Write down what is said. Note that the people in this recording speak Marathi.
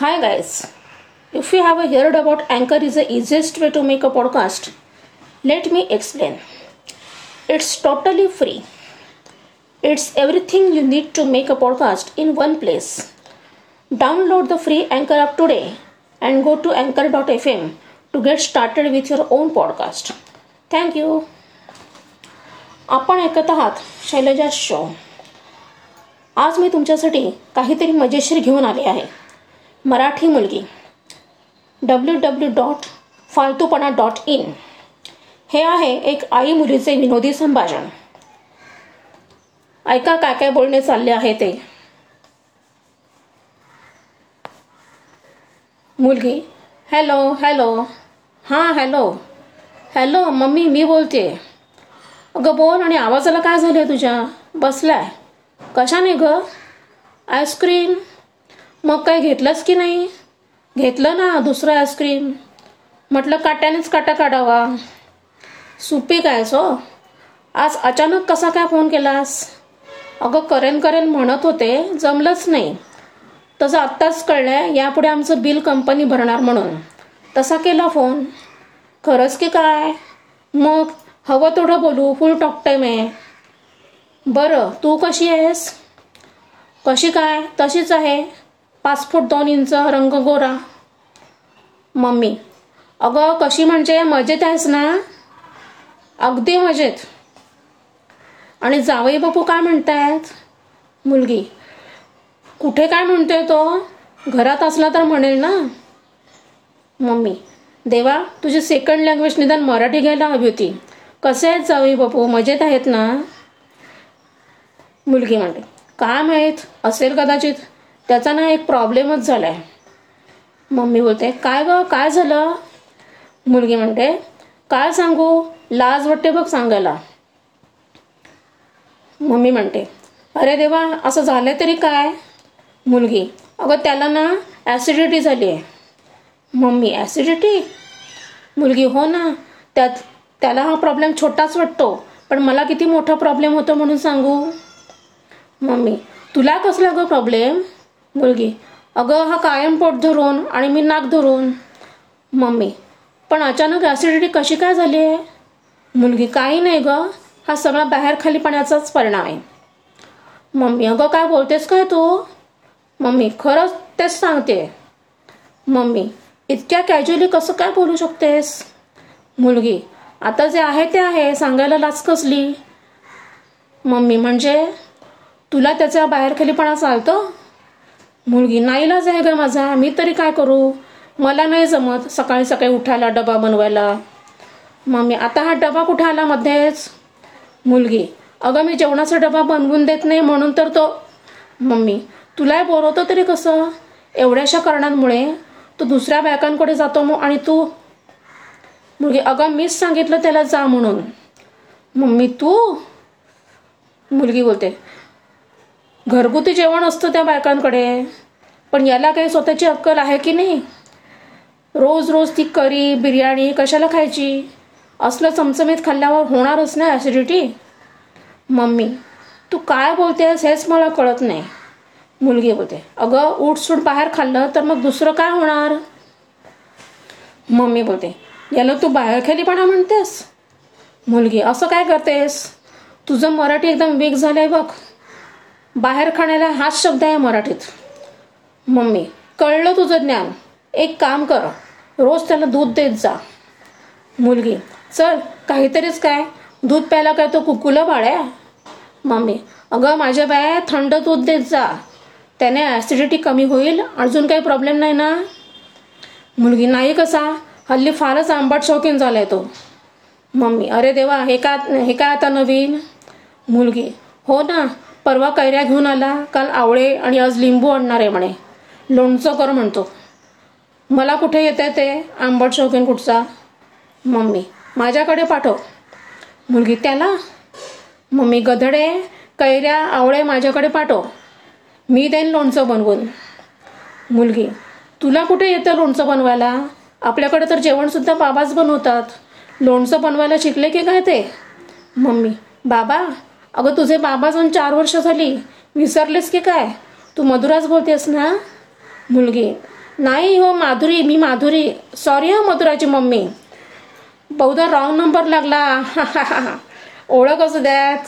Hi guys. If you have heard about Anchor is the easiest way to make a podcast, let me explain. It's totally free. It's everything you need to make a podcast in one place. Download the free Anchor app today and go to anchor.fm to get started with your own podcast. Thank you. आपण ऐकत आहात शैलजा शो आज मी तुमच्यासाठी काहीतरी मजेशीर घेऊन आले आहे मराठी मुलगी. डब्ल्यू डब्ल्यू डॉट फालतूपणा डॉट इन हे आहे एक आई मुलीचे विनोदी संभाषण. ऐका काय काय बोलणे चालले आहे ते. मुलगी हॅलो हॅलो. हां हॅलो. हॅलो मम्मी मी बोलते. अगं बोल आणि आवाजाला काय झालं तुझ्या? बसलाय. कशाने ग? आईस्क्रीम. मग काय घेतलंस की नाही? घेतलं ना दुसरं आईस्क्रीम म्हटलं काट्यानेच काटा काढावा. सुपी काय सो? आज अचानक कसा काय फोन केलास? अगं करेन करेन म्हणत होते जमलंच नाही. तसं आत्ताच कळलंय यापुढे आमचं बिल कंपनी भरणार म्हणून. तसा केला फोन. खरंच की काय? मग हवं तेवढं बोलू फुल टॉक टाईम आहे. बरं तू कशी आहेस? कशी काय? तशीच आहे. पाच फूट दोन इंच रंग गोरा. मम्मी अगं कशी म्हणजे मजेत आहेस ना? अगदी मजेत. आणि जावई बापू काय म्हणतायत? मुलगी कुठे काय म्हणतोय तो? घरात असला तर म्हणेल ना? मम्मी देवा तुझी सेकंड लँग्वेज निदान मराठी घ्यायला हवी होती. कसे आहेत जावई बापू? मजेत आहेत ना? मुलगी म्हणते काय माहीत? असेल कदाचित. त्याचा ना एक प्रॉब्लेमच झालाय. मम्मी बोलते काय ग काय झालं? मुलगी म्हणते काय सांगू लाज वाटते बघ सांगायला. मम्मी म्हणते अरे देवा असं झालं तरी काय? मुलगी अगं त्याला ना ॲसिडिटी झाली आहे मम्मी ॲसिडिटी मुलगी हो ना त्यात त्याला हा प्रॉब्लेम छोटाच वाटतो पण मला किती मोठा प्रॉब्लेम होतो म्हणून सांगू. मम्मी तुला कसला गं प्रॉब्लेम मुलगी अगं हा कायम पोट धरून आणि मी नाक धरून. मम्मी पण अचानक ॲसिडिटी कशी काय झाली आहे? मुलगी काही नाही गं. हा सगळा बाहेर खाली पाण्याचाच परिणाम आहे. मम्मी अगं काय बोलतेस काय तू? मम्मी खरंच तेच सांगते. मम्मी इतक्या कॅज्युअली कसं काय बोलू शकतेस? मुलगी आता जे आहे ते आहे सांगायला लाच कसली? मम्मी म्हणजे तुला त्याचा बाहेर खालीपणा चालतो? मुलगी नाईलाज आहे का माझा मी तरी काय करू? मला नाही जमत सकाळी सकाळी उठायला डबा बनवायला. मम्मी आता हा डबा कुठे आला मध्येच? मुलगी अगं मी जेवणाचा डबा बनवून देत नाही म्हणून तर तो मम्मी तुलाही बोलवतो तरी कसं? एवढ्याशा कारणांमुळे तू दुसऱ्या बायकांकडे जातो मग आणि तू मुलगी अगं मीच सांगितलं त्याला जा म्हणून. मम्मी तू? मुलगी बोलते घरगुती जेवण असतं त्या बायकांकडे. पण याला काही स्वतःची अक्कल आहे की नाही? रोज रोज ती करी बिर्याणी कशाला खायची? असलं चमचमीत खाल्ल्यावर होणारच ना ॲसिडिटी मम्मी तू काय बोलतेस हेच मला कळत नाही. मुलगी बोलते अगं उठसूट बाहेर खाल्लं तर मग दुसरं काय होणार? मम्मी बोलते याला तू बाहेर खेलीपणा म्हणतेस? मुलगी असं काय करतेस? तुझं मराठी एकदम वीक झालंय बघ. बाहेर खाण्याला हाच शब्द आहे मराठीत. मम्मी कळलं तुझं ज्ञान. एक काम कर. रोज त्याला दूध देत जा. मुलगी चल काहीतरीच काय? दूध प्यायला काय तो कुकुला बाळ्या? मम्मी अगं माझ्या बाया थंड दूध देत जा. त्याने ॲसिडिटी कमी होईल अजून काही प्रॉब्लेम नाही ना? मुलगी नाही कसा? हल्ली फारच आंबट शौकीन झालाय तो. मम्मी अरे देवा हे का हे काय आता नवीन? मुलगी हो ना परवा कैऱ्या घेऊन आला काल आवळे आणि आज लिंबू आणणार आहे म्हणे. लोणचं कर म्हणतो. मला कुठे येते ते? आंबट शौकीन कुठचा? मम्मी माझ्याकडे पाठव. मुलगी त्याला? मम्मी गधडे कैऱ्या आवळे माझ्याकडे पाठव. मी देईन लोणचं बनवून. मुलगी तुला कुठे येतं लोणचं बनवायला? आपल्याकडे तर जेवणसुद्धा बाबाच बनवतात. लोणचं बनवायला शिकले की काय ते? मम्मी बाबा अगं तुझे बाबा जाऊन चार वर्ष झाली. विसरलेस की काय? तू मधुराच बोलतेस ना? मुलगी. नाही हो माधुरी मी माधुरी. सॉरी हो मधुराची मम्मी. बहुधा रॉंग नंबर लागला. ओळख असू द्यात.